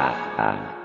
Dadah.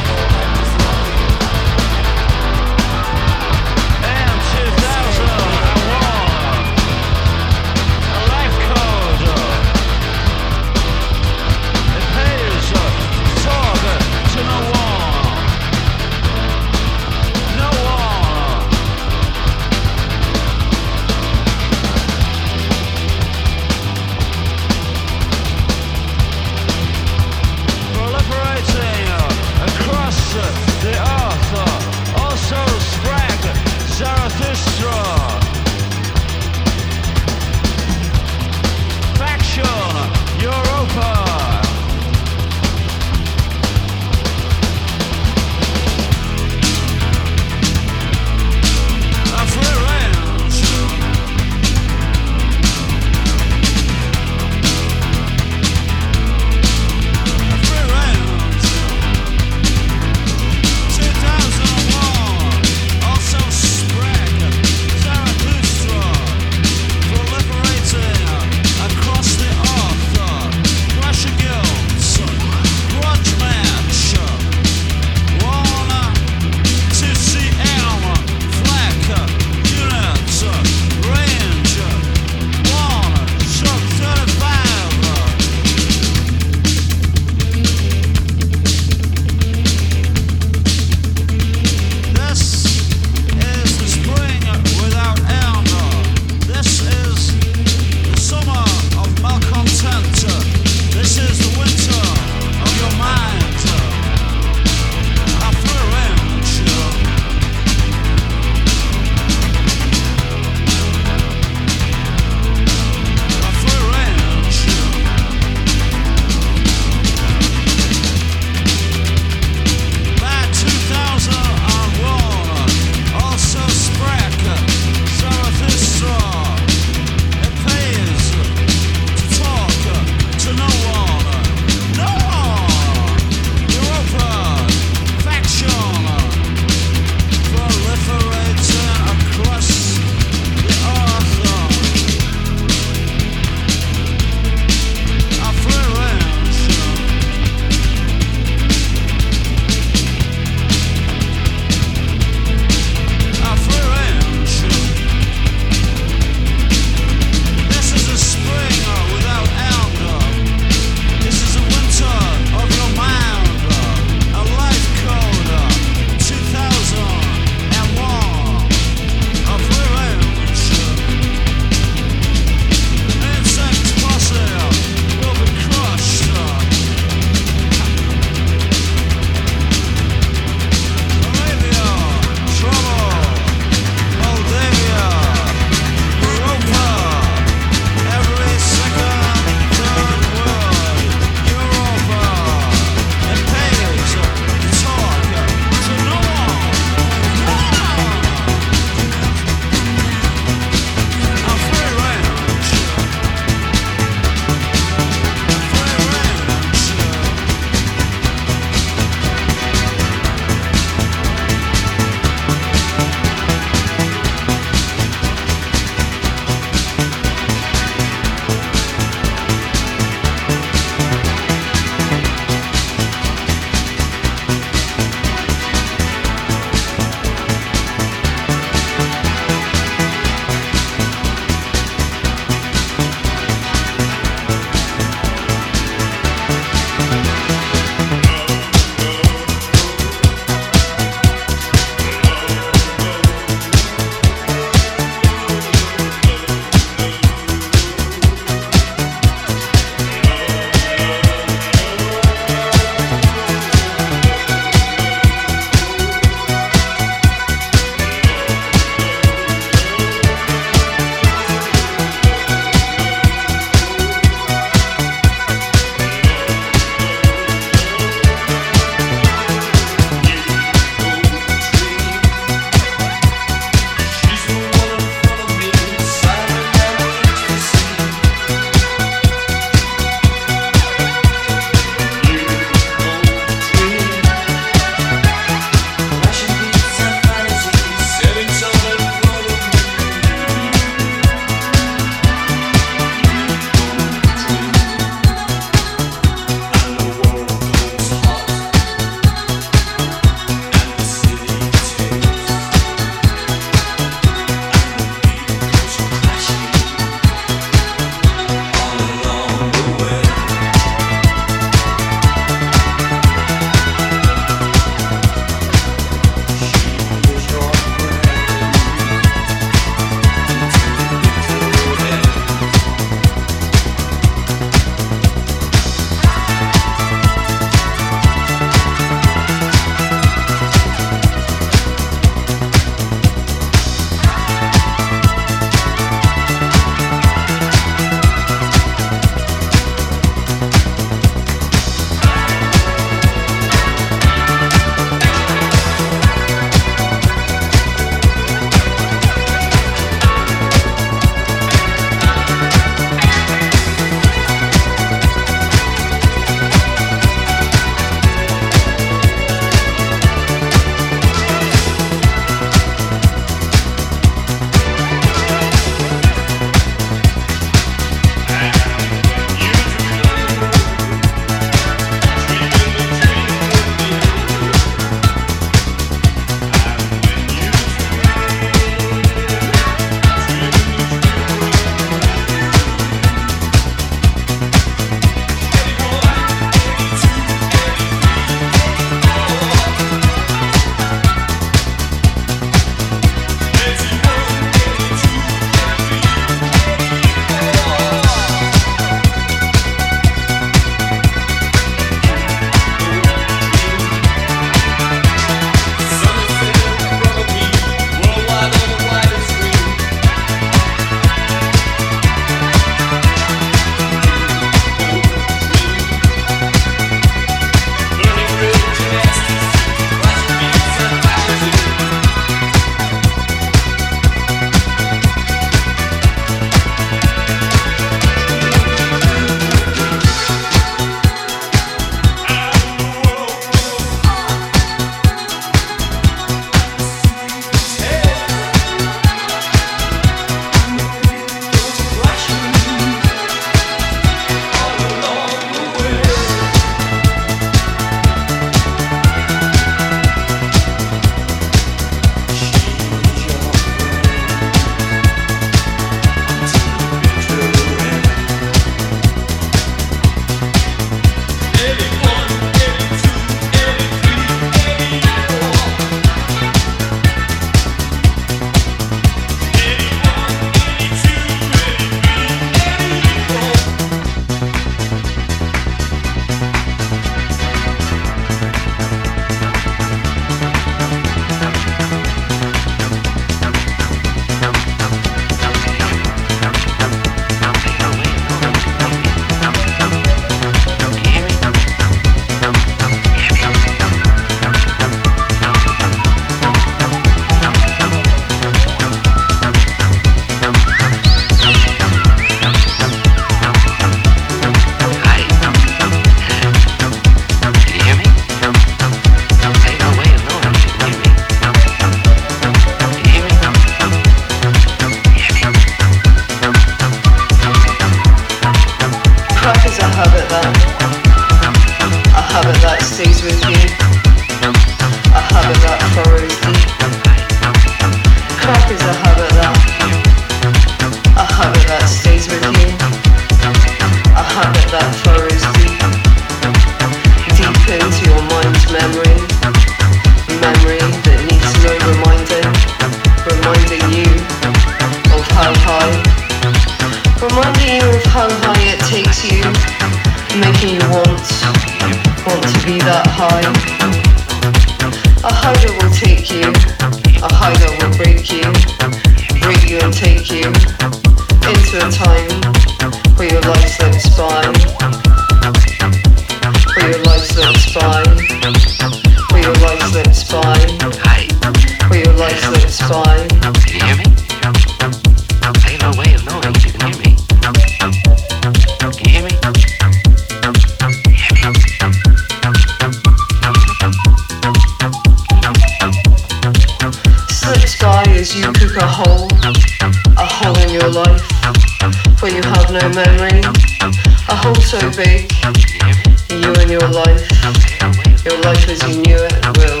Your life as you knew it will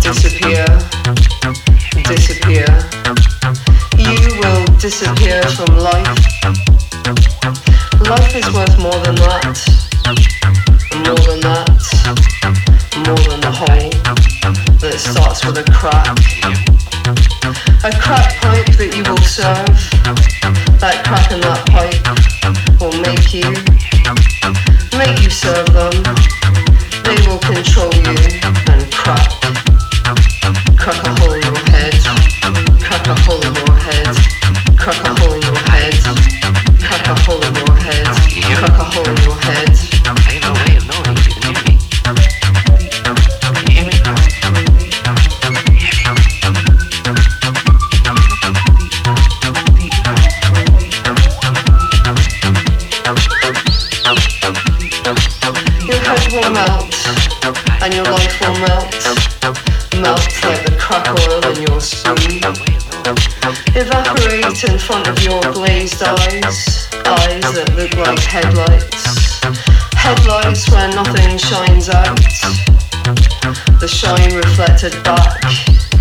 disappear, disappear. You will disappear from life. Life is worth more than that, more than that, more than the whole that starts with a crack. A crack pipe that you will serve, that crack in that pipe will make you, make you serve them control you. front of your glazed eyes, eyes that look like headlights. Headlights where nothing shines out, the shine reflected back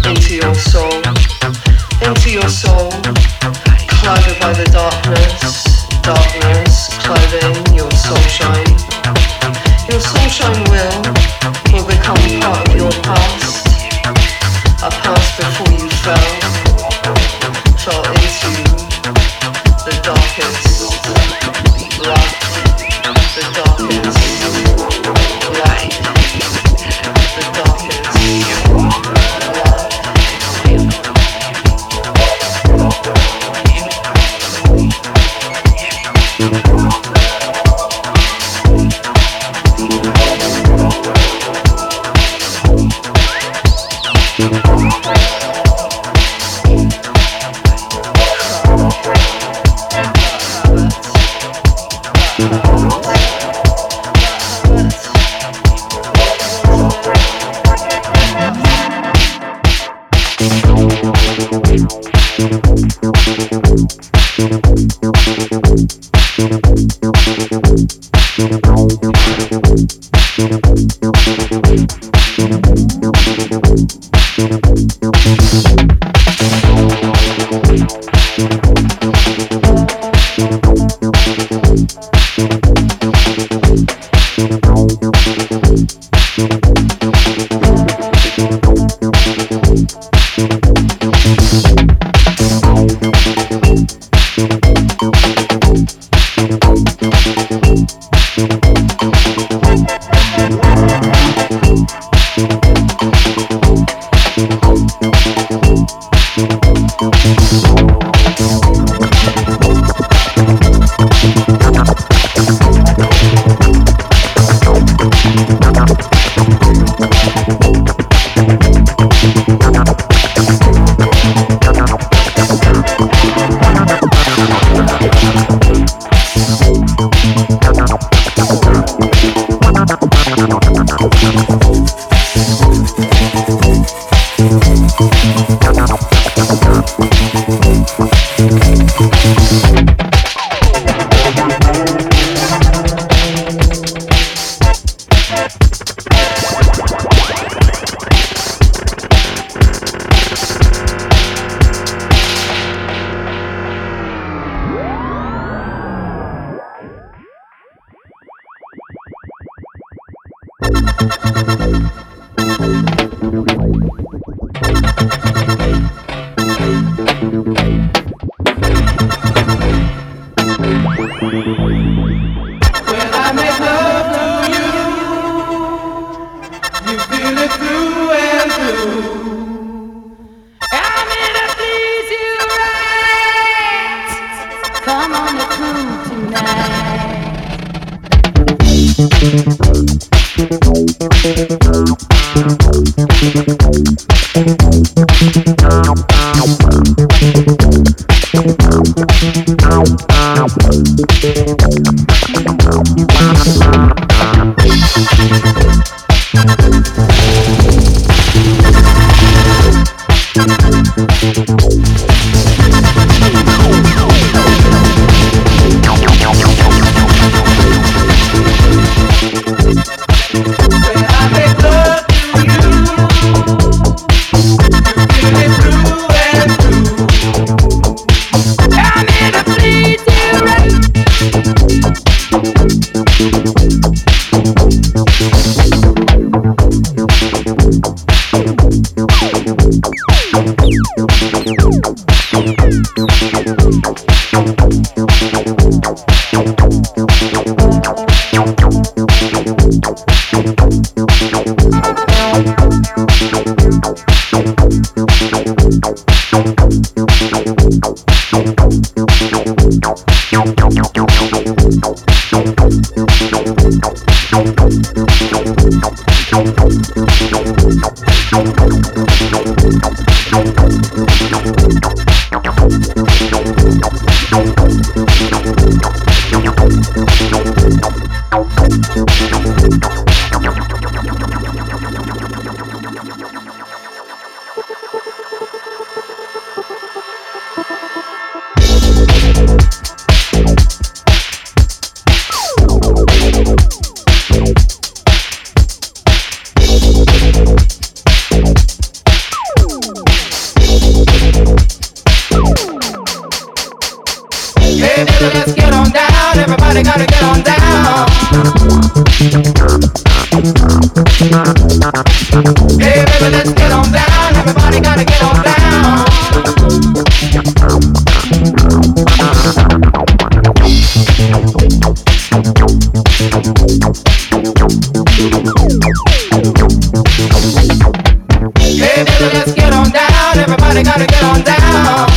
gotta get on down.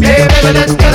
Hey, baby, let's get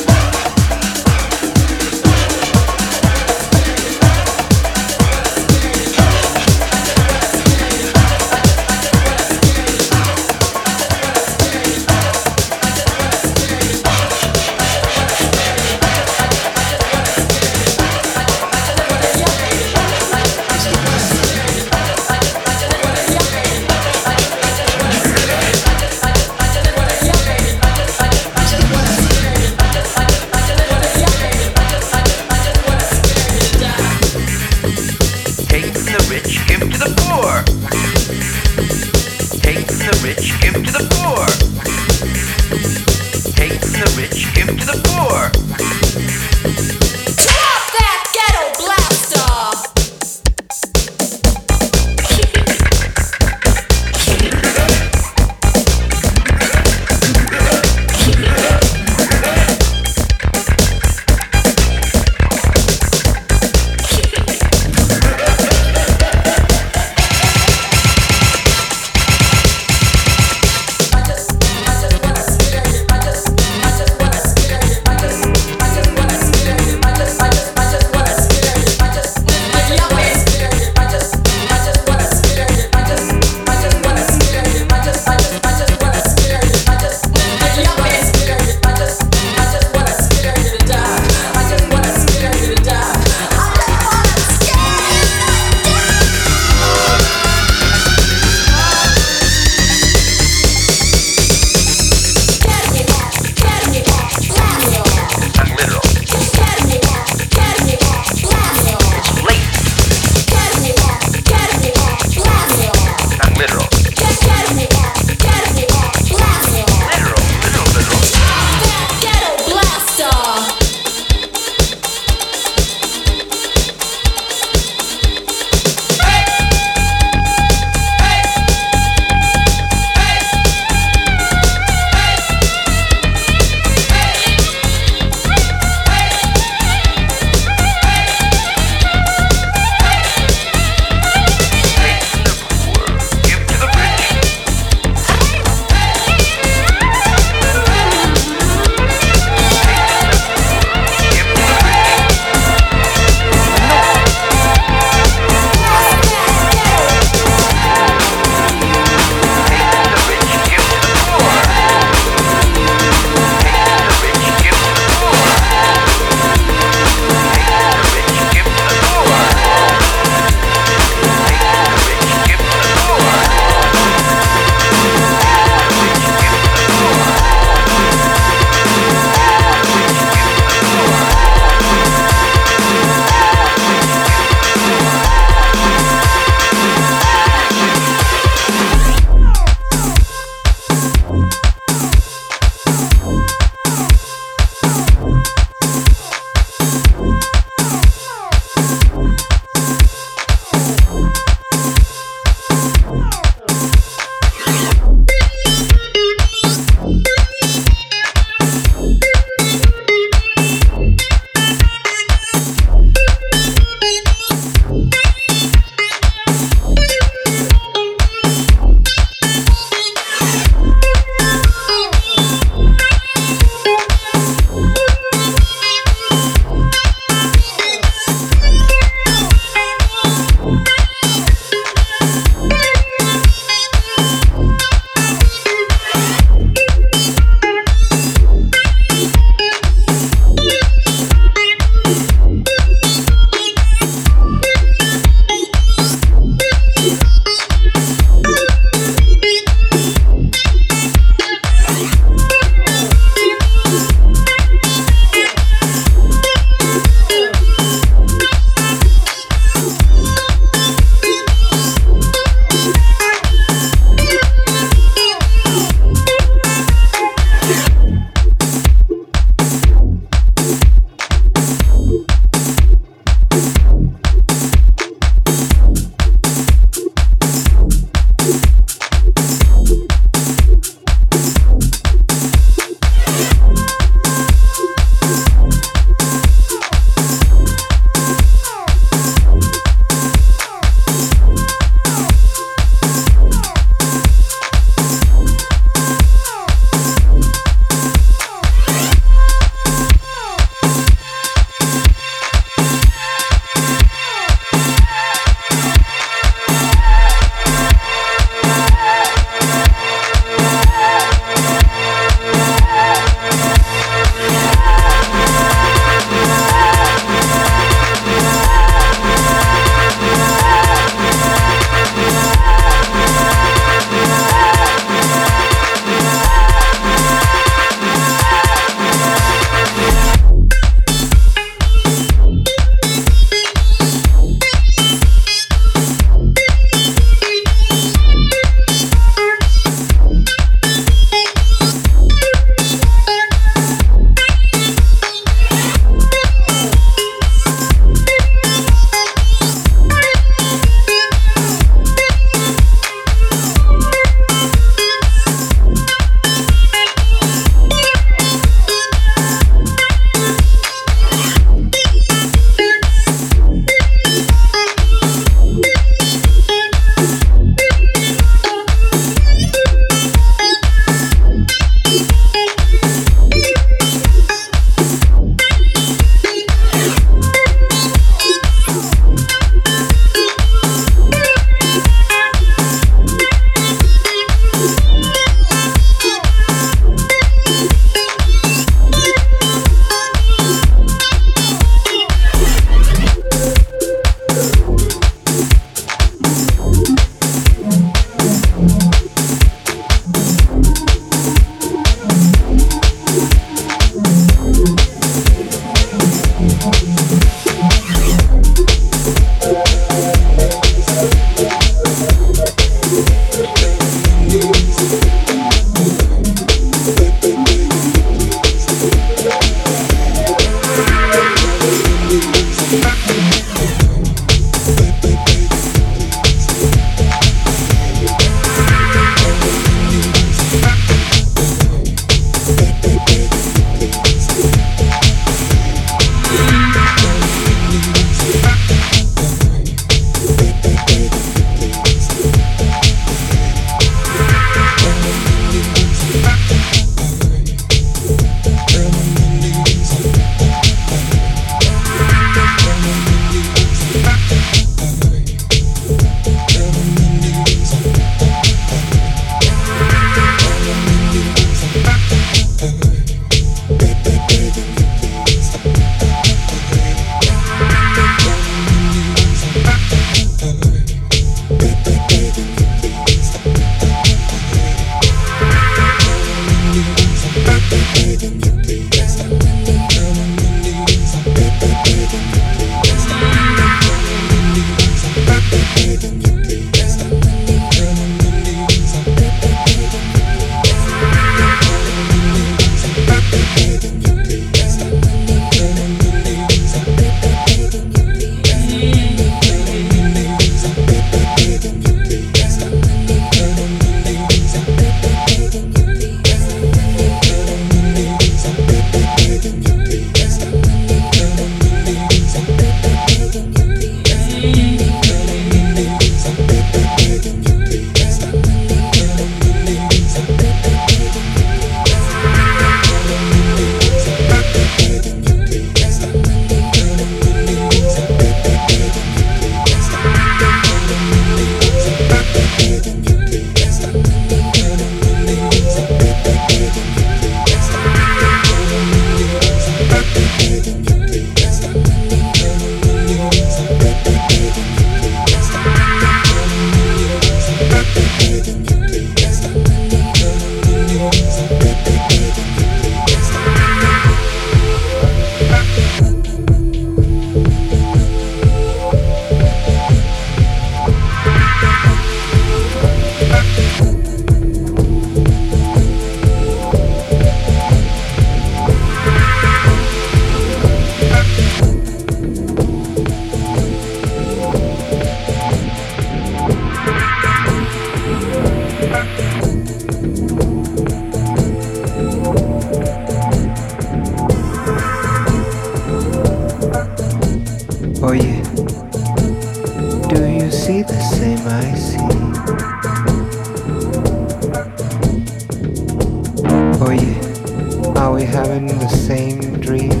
get the same wings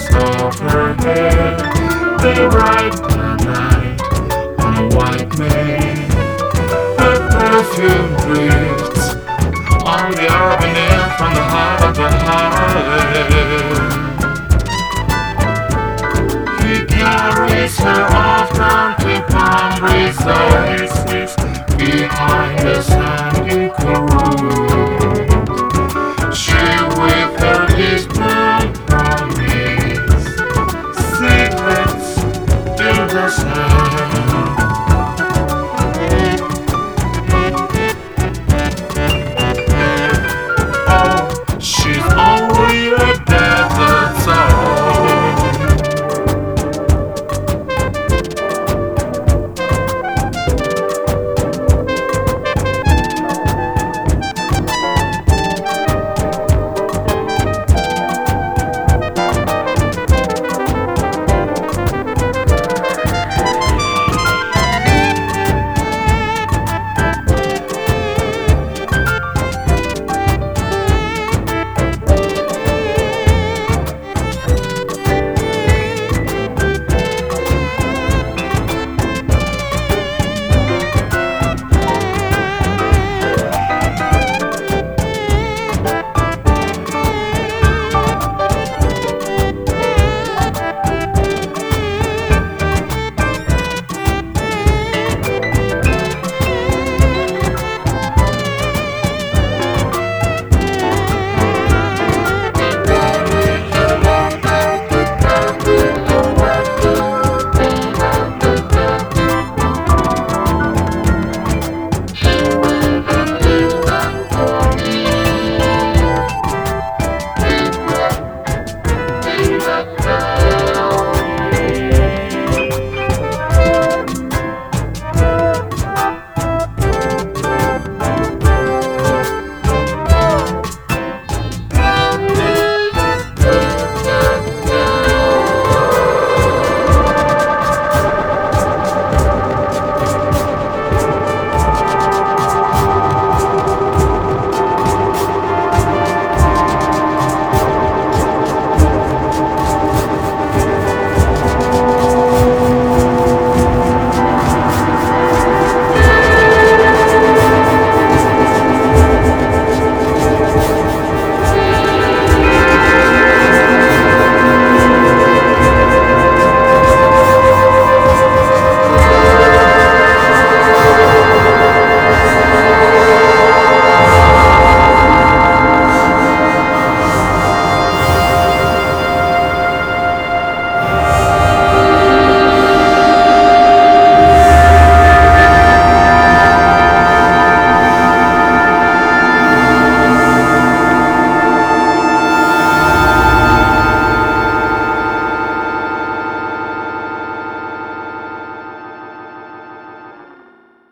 voice overhead. They ride the night on a white man. The perfume drifts on the urban air from the heart of the heart. He carries her off down to Palm Beach, so he sits behind the sun.